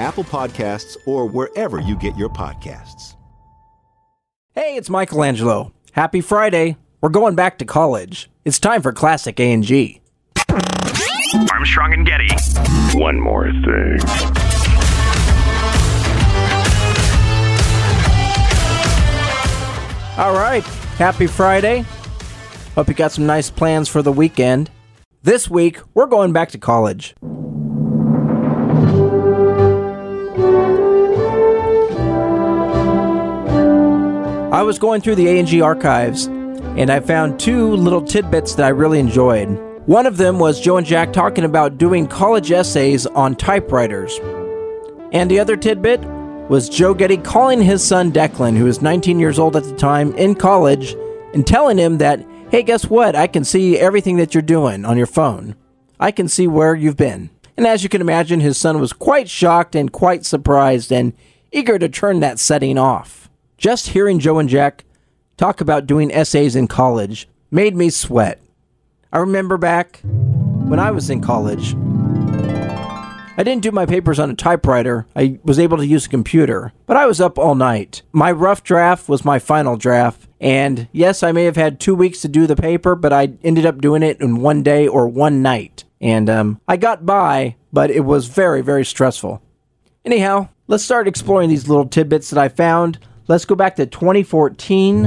Apple Podcasts, or wherever you get your podcasts. Hey, it's Michael Angelo. Happy Friday. We're going back to college. It's time for Classic A&G. Armstrong and Getty. One more thing. All right. Happy Friday. Hope you got some nice plans for the weekend. This week, we're going back to college. I was going through the A&G archives and I found two little tidbits that I really enjoyed. One of them was Joe and Jack talking about doing college essays on typewriters. And the other tidbit was Joe Getty calling his son Declan, who was 19 years old at the time, in college, and telling him that, hey, guess what? I can see everything that you're doing on your phone. I can see where you've been. And as you can imagine, his son was quite shocked and quite surprised and eager to turn that setting off. Just hearing Joe and Jack talk about doing essays in college made me sweat. I remember back when I was in college, I didn't do my papers on a typewriter. I was able to use a computer, but I was up all night. My rough draft was my final draft, and yes, I may have had two weeks to do the paper, but I ended up doing it in one day or one night. And um, I got by, but it was very, very stressful. Anyhow, let's start exploring these little tidbits that I found. Let's go back to 2014.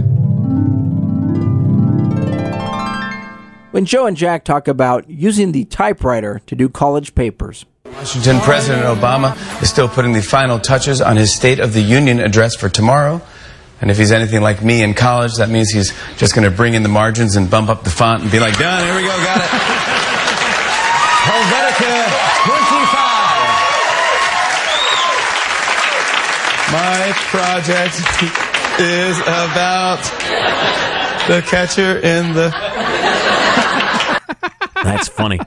When Joe and Jack talk about using the typewriter to do college papers. Washington President Obama is still putting the final touches on his State of the Union address for tomorrow. And if he's anything like me in college, that means he's just going to bring in the margins and bump up the font and be like, done, here we go, got it. Helvetica My project is about the catcher in the. That's funny.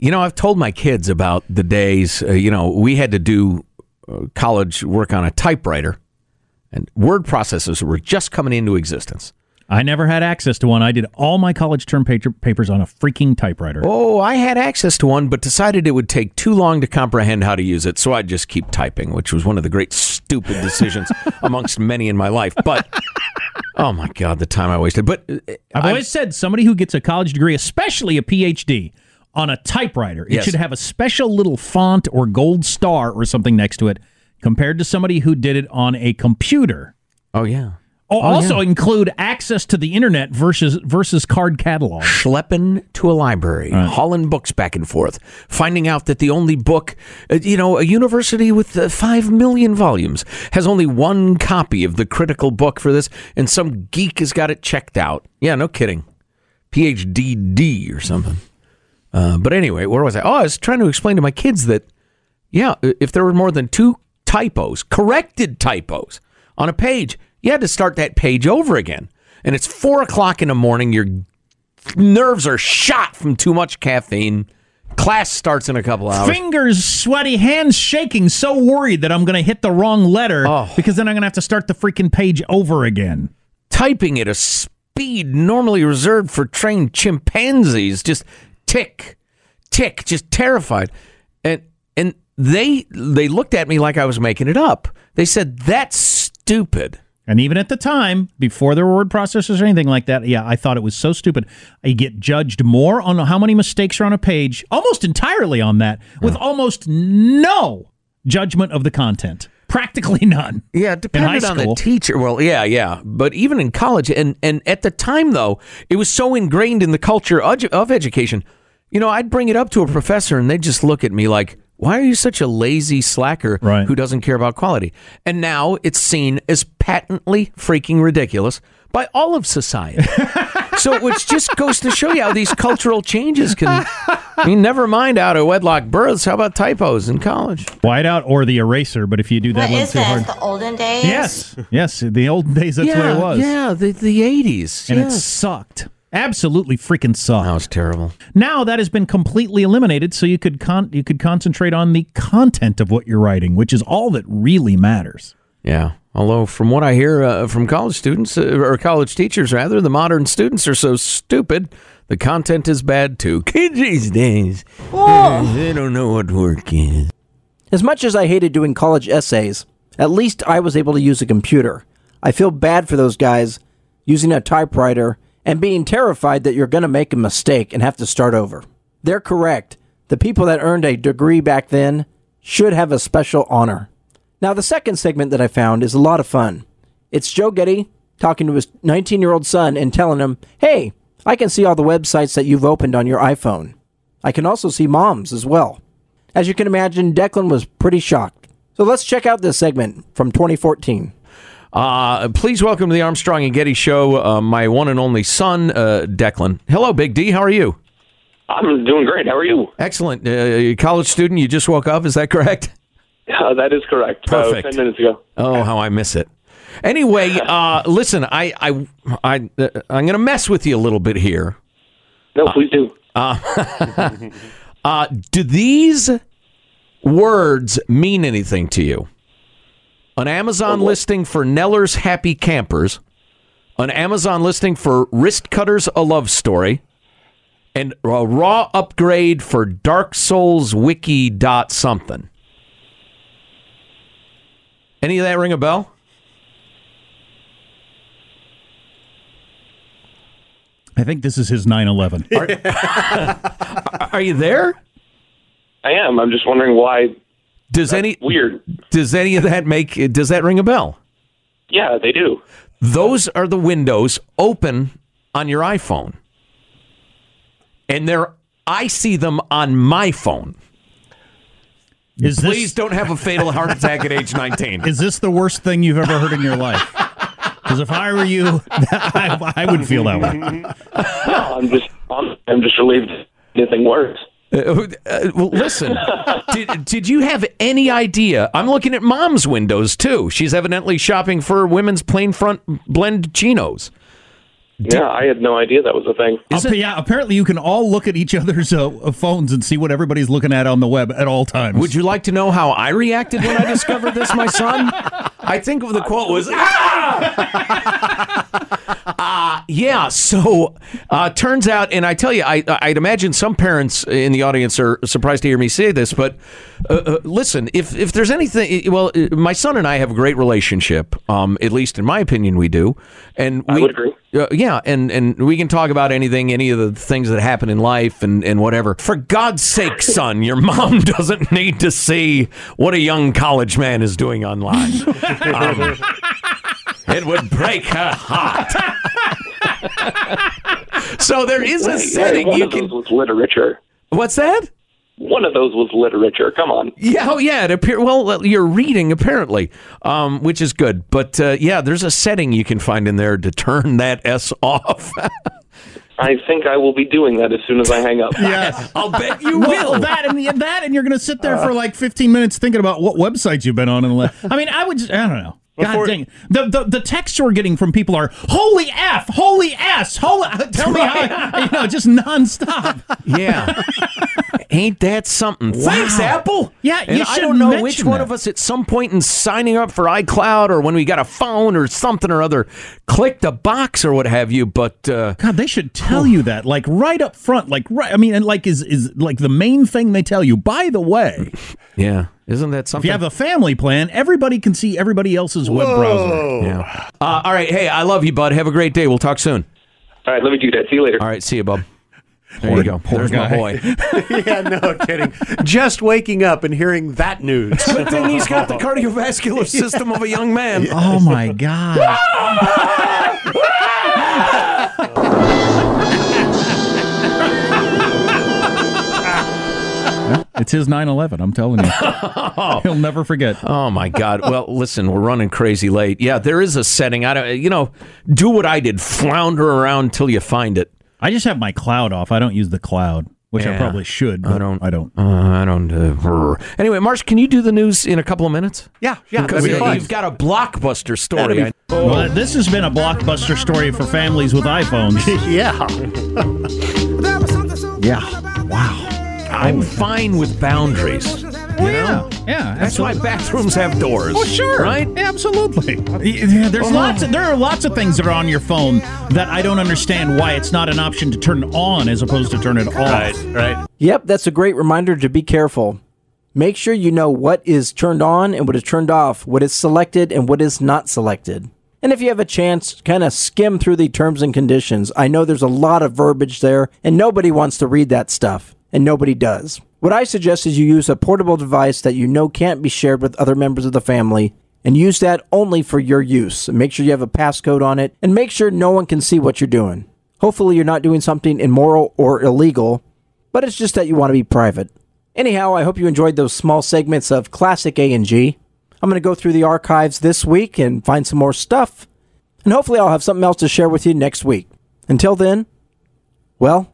You know, I've told my kids about the days, uh, you know, we had to do uh, college work on a typewriter, and word processors were just coming into existence. I never had access to one. I did all my college term paper, papers on a freaking typewriter. Oh, I had access to one, but decided it would take too long to comprehend how to use it, so I'd just keep typing, which was one of the great stupid decisions amongst many in my life. But oh my god, the time I wasted. But uh, I've always said somebody who gets a college degree, especially a PhD, on a typewriter, it Yes. should have a special little font or gold star or something next to it, compared to somebody who did it on a computer. oh yeah. Oh, also include access to the internet versus versus card catalog. schlepping to a library, hauling books back and forth, finding out that the only book, uh, you know, a university with uh, five million volumes has only one copy of the critical book for this, and some geek has got it checked out. Yeah, no kidding. PhD or something. Uh, but anyway, where was I? Oh, I was trying to explain to my kids that, yeah, if there were more than two typos, corrected typos on a page, you had to start that page over again. And it's four o'clock in the morning. Your nerves are shot from too much caffeine. Class starts in a couple hours. Fingers sweaty, hands shaking, so worried that I'm going to hit the wrong letter Oh. because then I'm going to have to start the freaking page over again. Typing at a speed normally reserved for trained chimpanzees, just tick, tick, just terrified. And and they they looked at me like I was making it up. They said that's stupid. And even at the time, before there were word processors or anything like that, yeah, I thought it was so stupid. I get judged more on how many mistakes are on a page, almost entirely on that, with almost no judgment of the content. Practically none. Yeah, it depended on the teacher. Well, yeah, yeah. But even in college, and, and at the time, though, it was so ingrained in the culture of, of education. You know, I'd bring it up to a professor, and they'd just look at me like, why are you such a lazy slacker Right. who doesn't care about quality? And now it's seen as patently freaking ridiculous by all of society. so which just goes to show you how these cultural changes can. I mean, never mind out of wedlock births. How about typos in college? Whiteout or the eraser, but if you do that What one is too this? this? The olden days? Yes, yes. The olden days, that's yeah, what it was. Yeah, the the eighties, And it sucked. Absolutely freaking sucked. that was terrible. Now that has been completely eliminated, so you could con- you could concentrate on the content of what you're writing, which is all that really matters. Yeah. Although, from what I hear uh, from college students, uh, or college teachers rather, the modern students are so stupid, the content is bad too. Kids these days, they don't know what work is. As much as I hated doing college essays, at least I was able to use a computer. I feel bad for those guys using a typewriter and being terrified that you're going to make a mistake and have to start over. They're correct. The people that earned a degree back then should have a special honor. Now, the second segment that I found is a lot of fun. It's Joe Getty talking to his 19 year old son and telling him, Hey, I can see all the websites that you've opened on your iPhone. I can also see moms as well. As you can imagine, Declan was pretty shocked. So let's check out this segment from 2014. Uh, please welcome to the Armstrong and Getty Show, uh, my one and only son, uh, Declan. Hello, Big D. How are you? I'm doing great. How are you? Excellent. Uh, college student. You just woke up. Is that correct? Uh, that is correct. About Perfect. Ten minutes ago. Oh, how I miss it. Anyway, uh, listen, I, I, I, uh, I'm going to mess with you a little bit here. No, please do. Uh, do these words mean anything to you? An Amazon oh, listing for Kneller's Happy Campers, an Amazon listing for Wristcutters A Love Story, and a raw upgrade for Dark Souls Wiki dot something. Any of that ring a bell? I think this is his 9/11. Are you there? I am. I'm just wondering why. Does any Weird. does any of that make does that ring a bell? Yeah, they do. Those are the windows open on your iPhone. And they're I see them on my phone. Is Please this don't have a fatal heart attack at age 19. is this the worst thing you've ever heard in your life? Because if I were you, I, I would feel that way. No, I'm just. I'm, I'm just relieved. Anything worse. Uh, uh, well, listen, did, did you have any idea? I'm looking at mom's windows too. She's evidently shopping for women's plain front blend chinos. Yeah, I had no idea that was a thing. Is Appa- it- yeah, apparently you can all look at each other's uh, uh, phones and see what everybody's looking at on the web at all times. Would you like to know how I reacted when I discovered this, my son? I think the quote was, ah! Yeah, so uh, turns out, and I tell you, I, I'd imagine some parents in the audience are surprised to hear me say this, but uh, uh, listen, if, if there's anything, well, uh, my son and I have a great relationship, um, at least in my opinion, we do. And we, I would agree. uh, yeah, and, and we can talk about anything, any of the things that happen in life and, and whatever. For God's sake, son, your mom doesn't need to see what a young college man is doing online. Um, it would break her heart. so there is a Hey, setting one you of can. those was literature. What's that? One of those was literature. Come on. Yeah, oh yeah. It appear well. You're reading apparently, um, which is good. But uh, yeah, there's a setting you can find in there to turn that s off. I think I will be doing that as soon as I hang up. Yes. I'll bet you Well, will. that and the, that, and you're going to sit there for like 15 minutes thinking about what websites you've been on. And I mean, I would. Just, I don't know. God dang it. The, the the texts we're getting from people are holy f, holy s, holy. Tell me how. You know, just nonstop. Yeah. Ain't that something? Thanks, Apple. Yeah, and you I don't know which one that. of us at some point in signing up for iCloud or when we got a phone or something or other clicked a box or what have you. But uh, God, they should tell you that, like right up front, like right. I mean, and like is is like the main thing they tell you. By the way, yeah, isn't that something? if you have a family plan, everybody can see everybody else's web browser. yeah. Uh, all right. Hey, I love you, bud. Have a great day. We'll talk soon. All right, let me do that. See you later. All right. See you, bub. There you go. There's my guy. boy. yeah, no kidding. Just waking up and hearing that news. Good thing he's got the cardiovascular system of a young man. Oh my god. His 9/11. I'm telling you, he'll never forget. Oh my God! Well, listen, we're running crazy late. Yeah, there is a setting. I don't. You know, do what I did. Flounder around till you find it. I just have my cloud off. I don't use the cloud, which I probably should. But I don't. I don't. Uh, I don't. Uh, anyway, Marsh, can you do the news in a couple of minutes? yeah, yeah, Because that'd be fun. you've got a blockbuster story. Be- I- Well, this has been a blockbuster story for families with iPhones. yeah. yeah. Wow. I'm fine with boundaries. Oh, yeah. Yeah. That's why bathrooms have doors. Oh, sure. Right? Absolutely. Yeah, There's lots of, there are lots of things that are on your phone that I don't understand why it's not an option to turn on as opposed to turn it off. Right, right. Yep, that's a great reminder to be careful. Make sure you know what is turned on and what is turned off, what is selected and what is not selected. And if you have a chance, kind of skim through the terms and conditions. I know there's a lot of verbiage there, and nobody wants to read that stuff, and nobody does. What I suggest is you use a portable device that you know can't be shared with other members of the family, and use that only for your use. Make sure you have a passcode on it, and make sure no one can see what you're doing. Hopefully, you're not doing something immoral or illegal, but it's just that you want to be private. Anyhow, I hope you enjoyed those small segments of classic A&G. I'm going to go through the archives this week and find some more stuff, and hopefully I'll have something else to share with you next week. Until then, well,